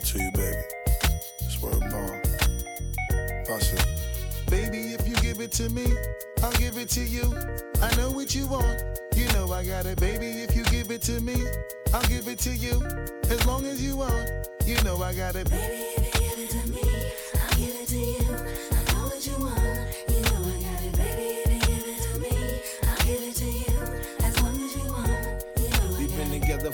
to you, baby. Baby, if you give it to me, I'll give it to you. I know what you want. You know I got it, baby. If you give it to me, I'll give it to you. As long as you want, you know I got it. Baby,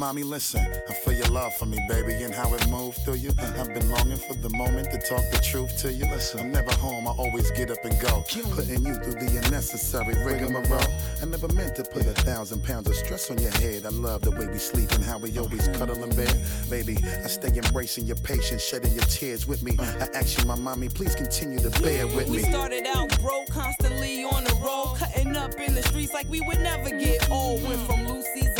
mommy, listen. I feel your love for me, baby, and how it moved through you. I've been longing for the moment to talk the truth to you. Listen, I'm never home, I always get up and go. Putting you through the unnecessary rigmarole. I never meant to put a thousand pounds of stress on your head. I love the way we sleep and how we always cuddle in bed. Baby, I stay embracing your patience, shedding your tears with me. I ask you, my mommy, please continue to bear with me. We started out broke, constantly on the road, cutting up in the streets like we would never get old. Went from Lucy's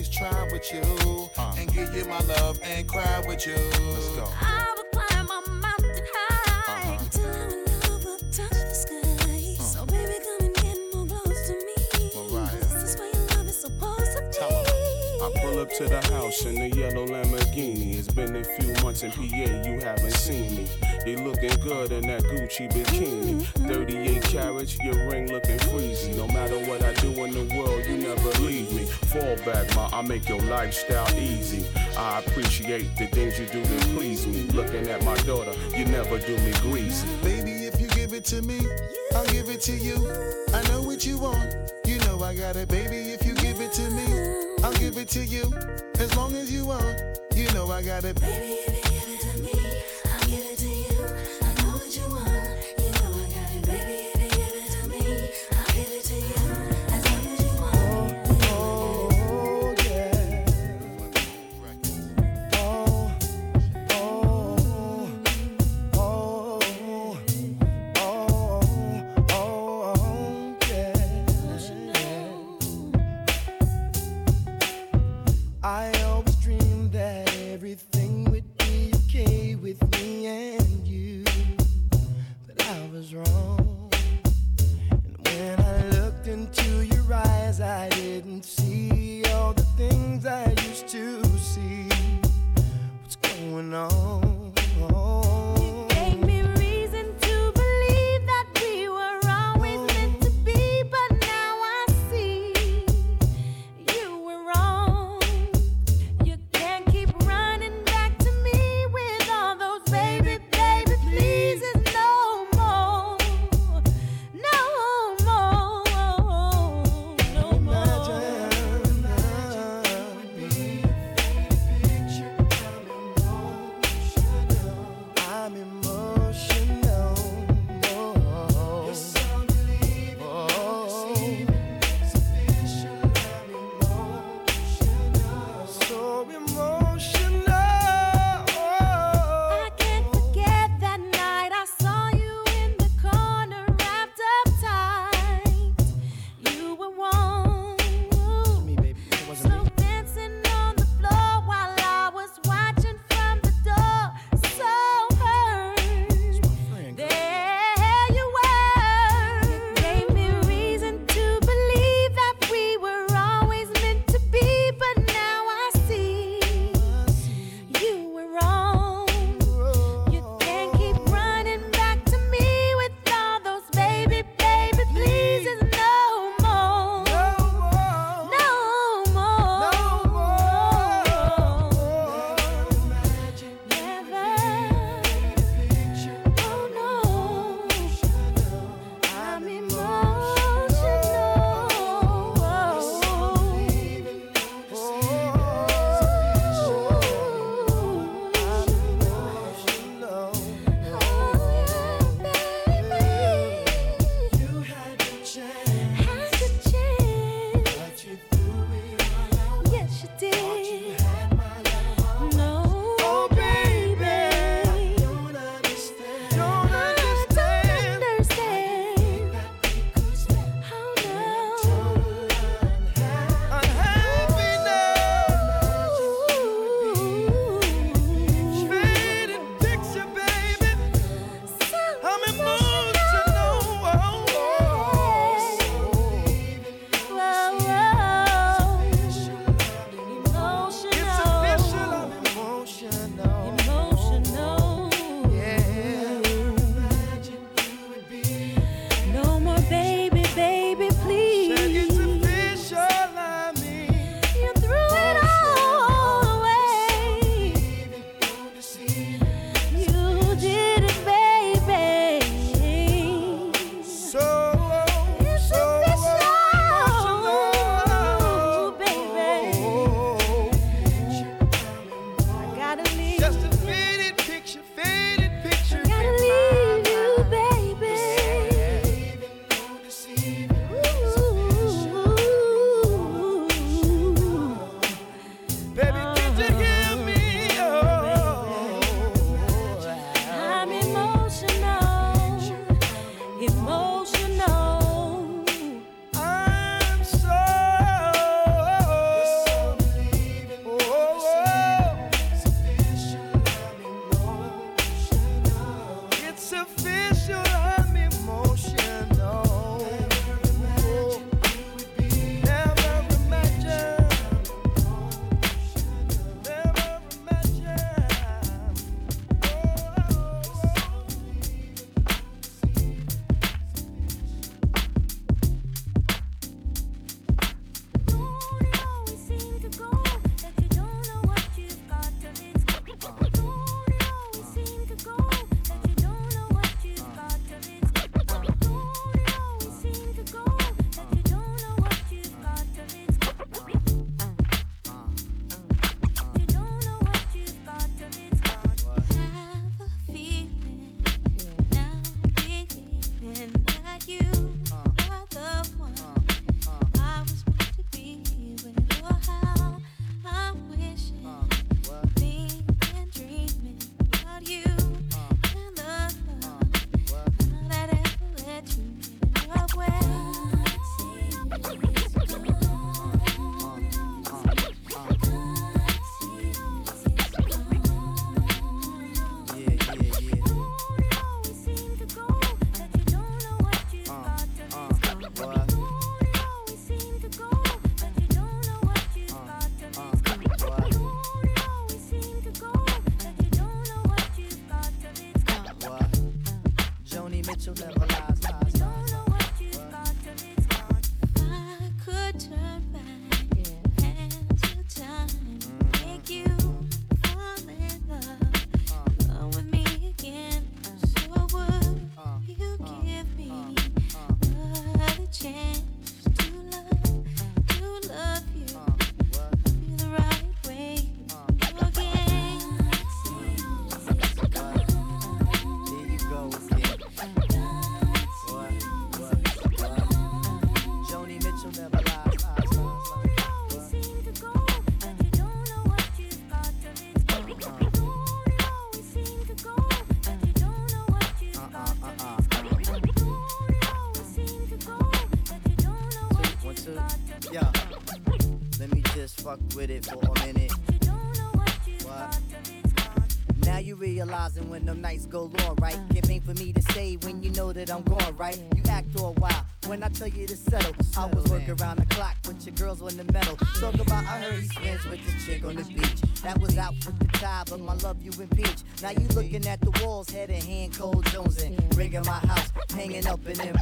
always try with you. Uh. And give you my love and cry with you. Let's go. I up to the house in the yellow Lamborghini. It's been a few months in PA, you haven't seen me. You looking good in that Gucci bikini. 38 carats, your ring looking freezy. No matter what I do in the world, you never leave me. Fall back, ma, I make your lifestyle easy. I appreciate the things you do to please me. Looking at my daughter, you never do me greasy. Baby, if you give it to me, I'll give it to you. I know what you want. You know I got it, baby. If you give it to me, I'll give it to you. As long as you want, you know I got it. Baby, you. Now you looking at the walls, head and hand, cold zones, and ringing my house, hanging up in them.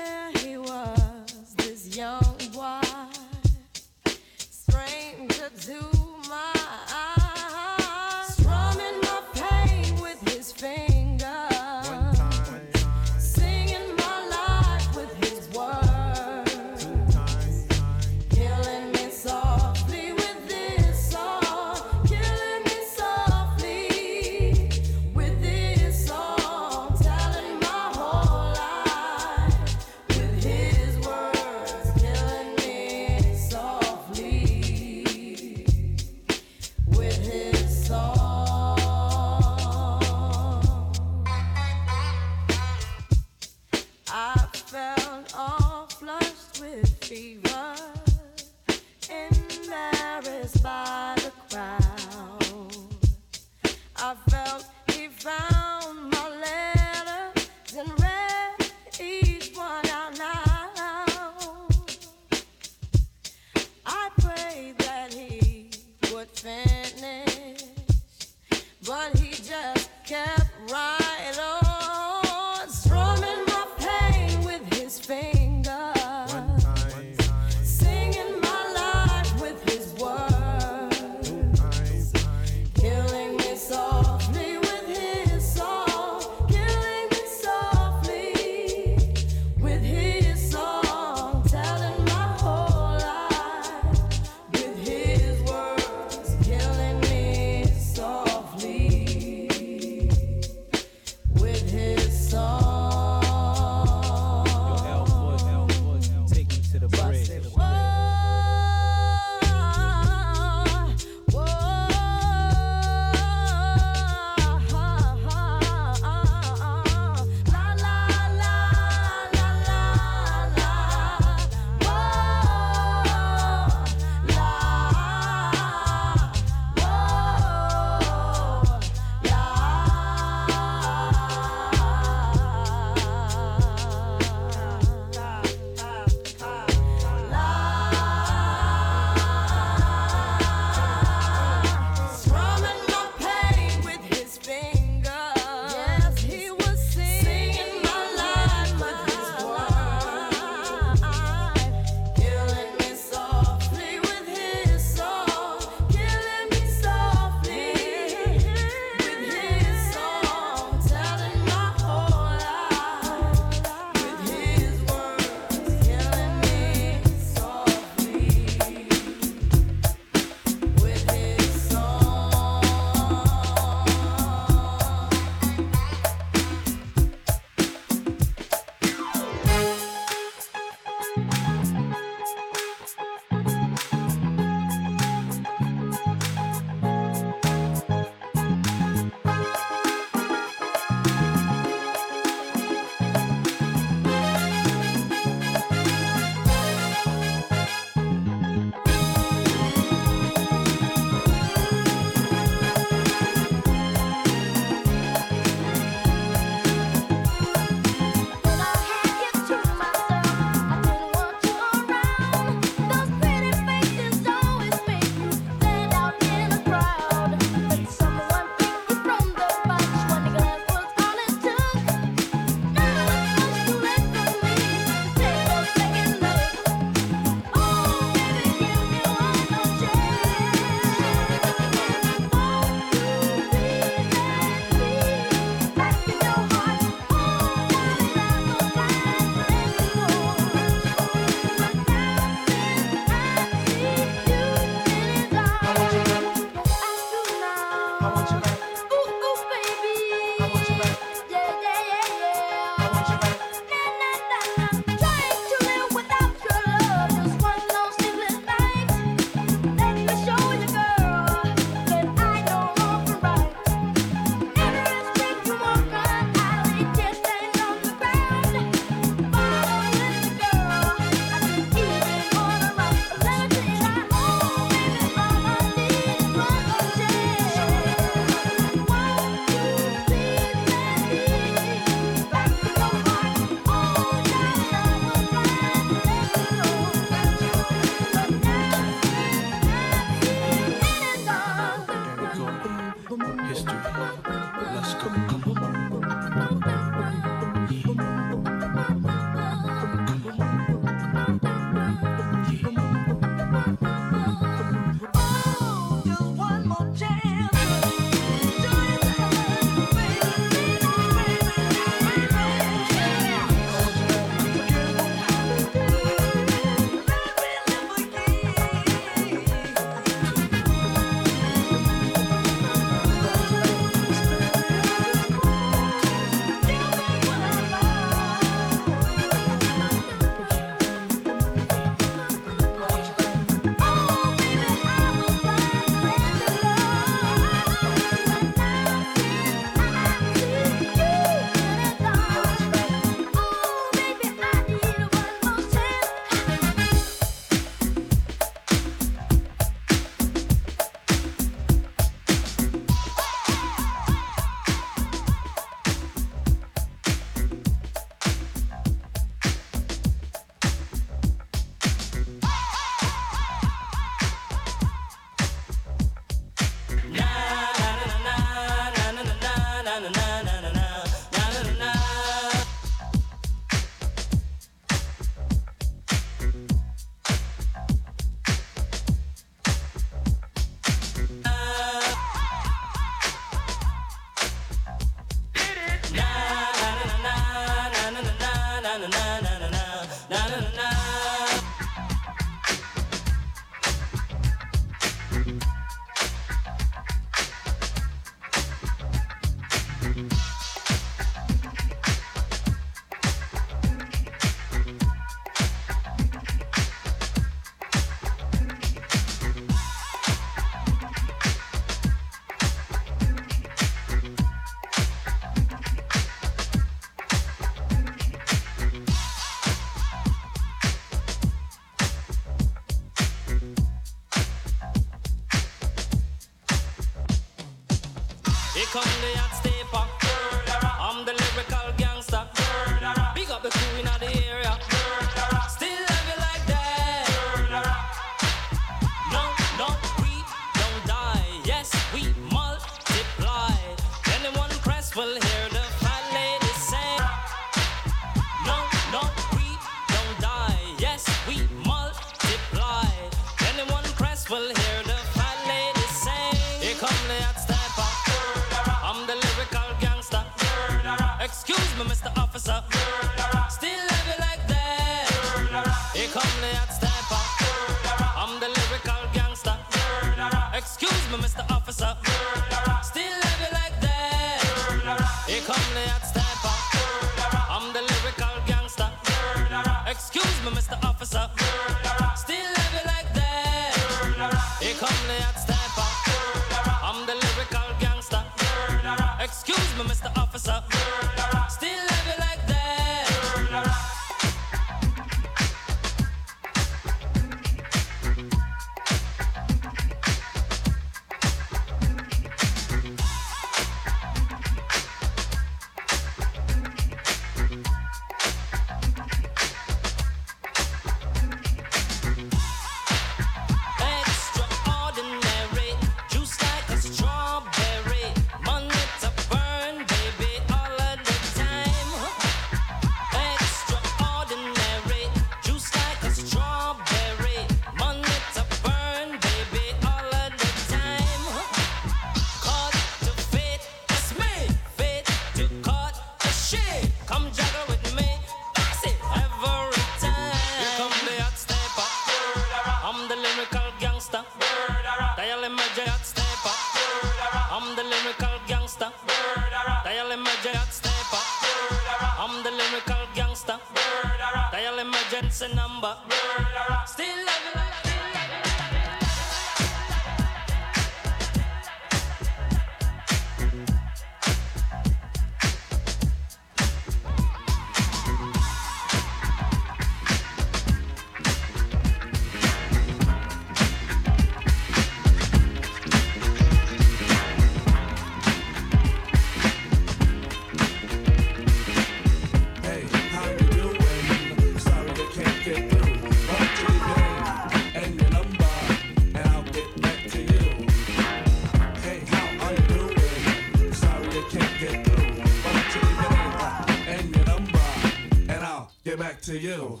To you.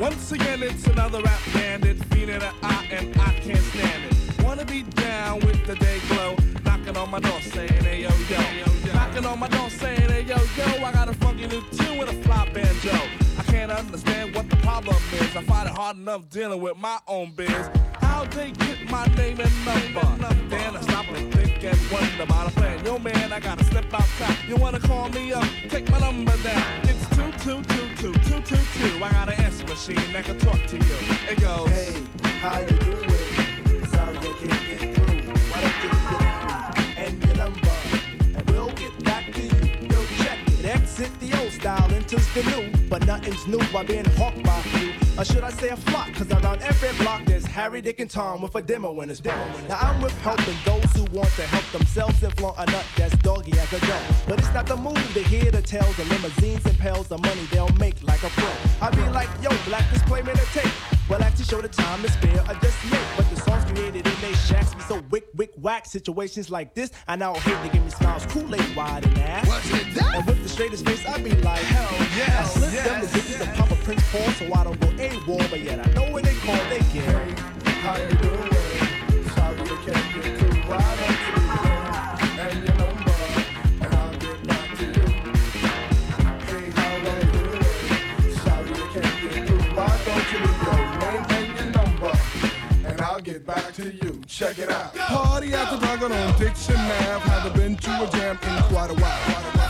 Once again, it's another Exit the old style, enters the new, but nothing's new by being hawked by few. Or should I say a flock? Cause around every block there's Harry, Dick, and Tom with a demo in his demo. Now I'm with helping those who want to help themselves and flaunt a nut that's doggy as a dog. But it's not the move to hear the tales of limousines and pails of money they'll make like a pro. I be like, yo, black display man a tape. Well, I like to show the time is fair, I just make. But the songs created in they shacks be so wick, wick, whack. Situations like this, I now hate to give me smiles, Kool-Aid wide and ass. What's it that? And with the straightest face, I be like, hell yes, I slip them yes, the digits and pop a Prince Paul so I don't go AWOL. But yet I know when they call, they get. How you doing? Back to you. Check it out. Party after dark on Dixon Ave. Haven't been to a jam in quite a while.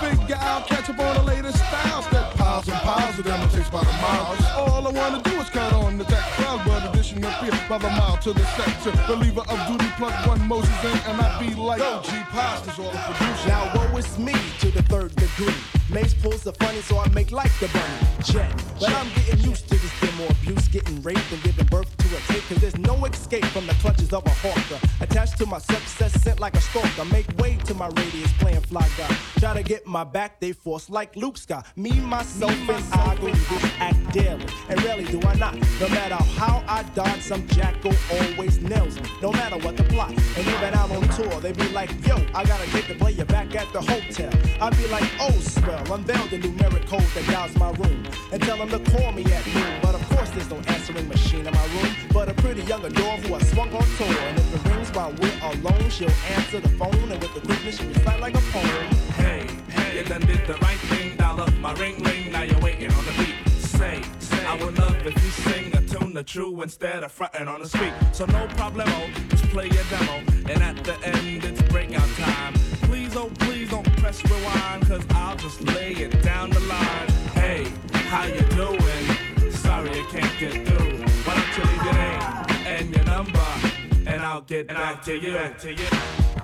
Figure I'll catch up on the latest styles. That piles and piles of them it takes by the mile. All I wanna do is cut on the deck. Crowd but edition up here by the mile to the sector. Believer of duty one Moses in, and I be like, Yo, G Pasta's all the producer. Now woe is me to the third degree. Mace pulls the funny, so I make like the bunny. Jet. But I'm getting used to this demo abuse, getting raped and giving birth to a tape. Cause there's no escape from the clutches of a hawker. Attached to my success, sent like a stalker. Make way to my radius, playing fly guy. Try to get my back, they force like Luke Scott. Me, myself, and I go act daily. And rarely do I not. No matter how I dodge, some jackal always nails me. No matter what the plot. And even out on tour, they be like, yo, I gotta get the player back at the hotel. I be like, oh, swell, unveil the numeric code that dials my room. And tell them to call me at noon. But of course, there's no answering machine in my room. But a pretty young adore who I swung on tour. And if it rings while we're alone, she'll answer the phone. And with the quickness, she'll recite like a poem. Hey, hey, you done did the right thing, up my ring ring, now you're waiting on the beat. Say, I would love if you sing a tune the true instead of fronting on the street. So no problemo, just play your demo, and at the end it's breakout time. Please, oh please don't press rewind, cause I'll just lay it down the line. Hey, how you doing? Sorry I can't get through. Why don't you leave your name and your number, and I'll get back to you. Back to you.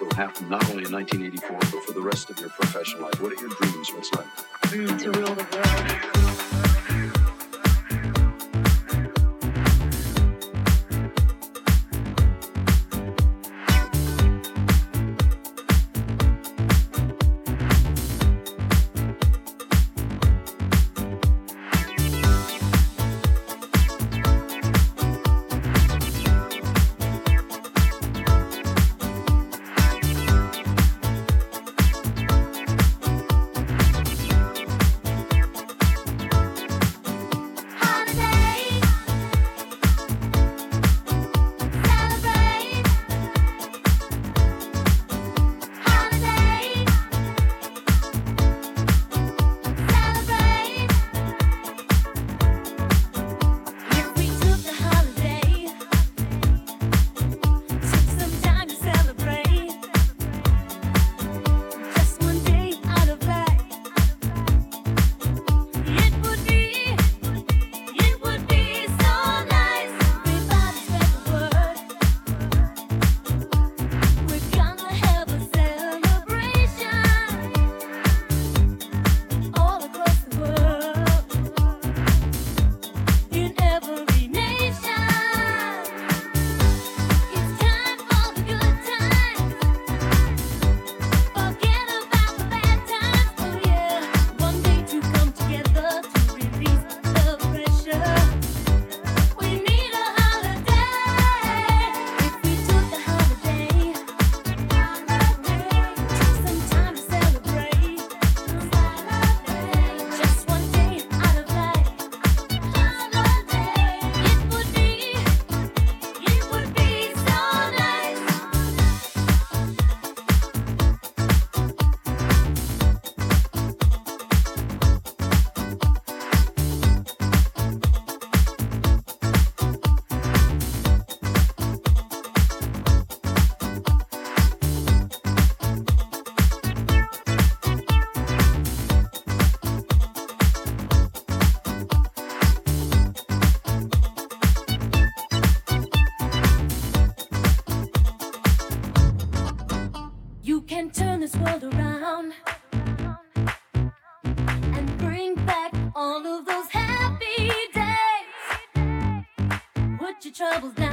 will happen not only in 1984, but for the rest of your professional life? What are your dreams? What's left? troubles down.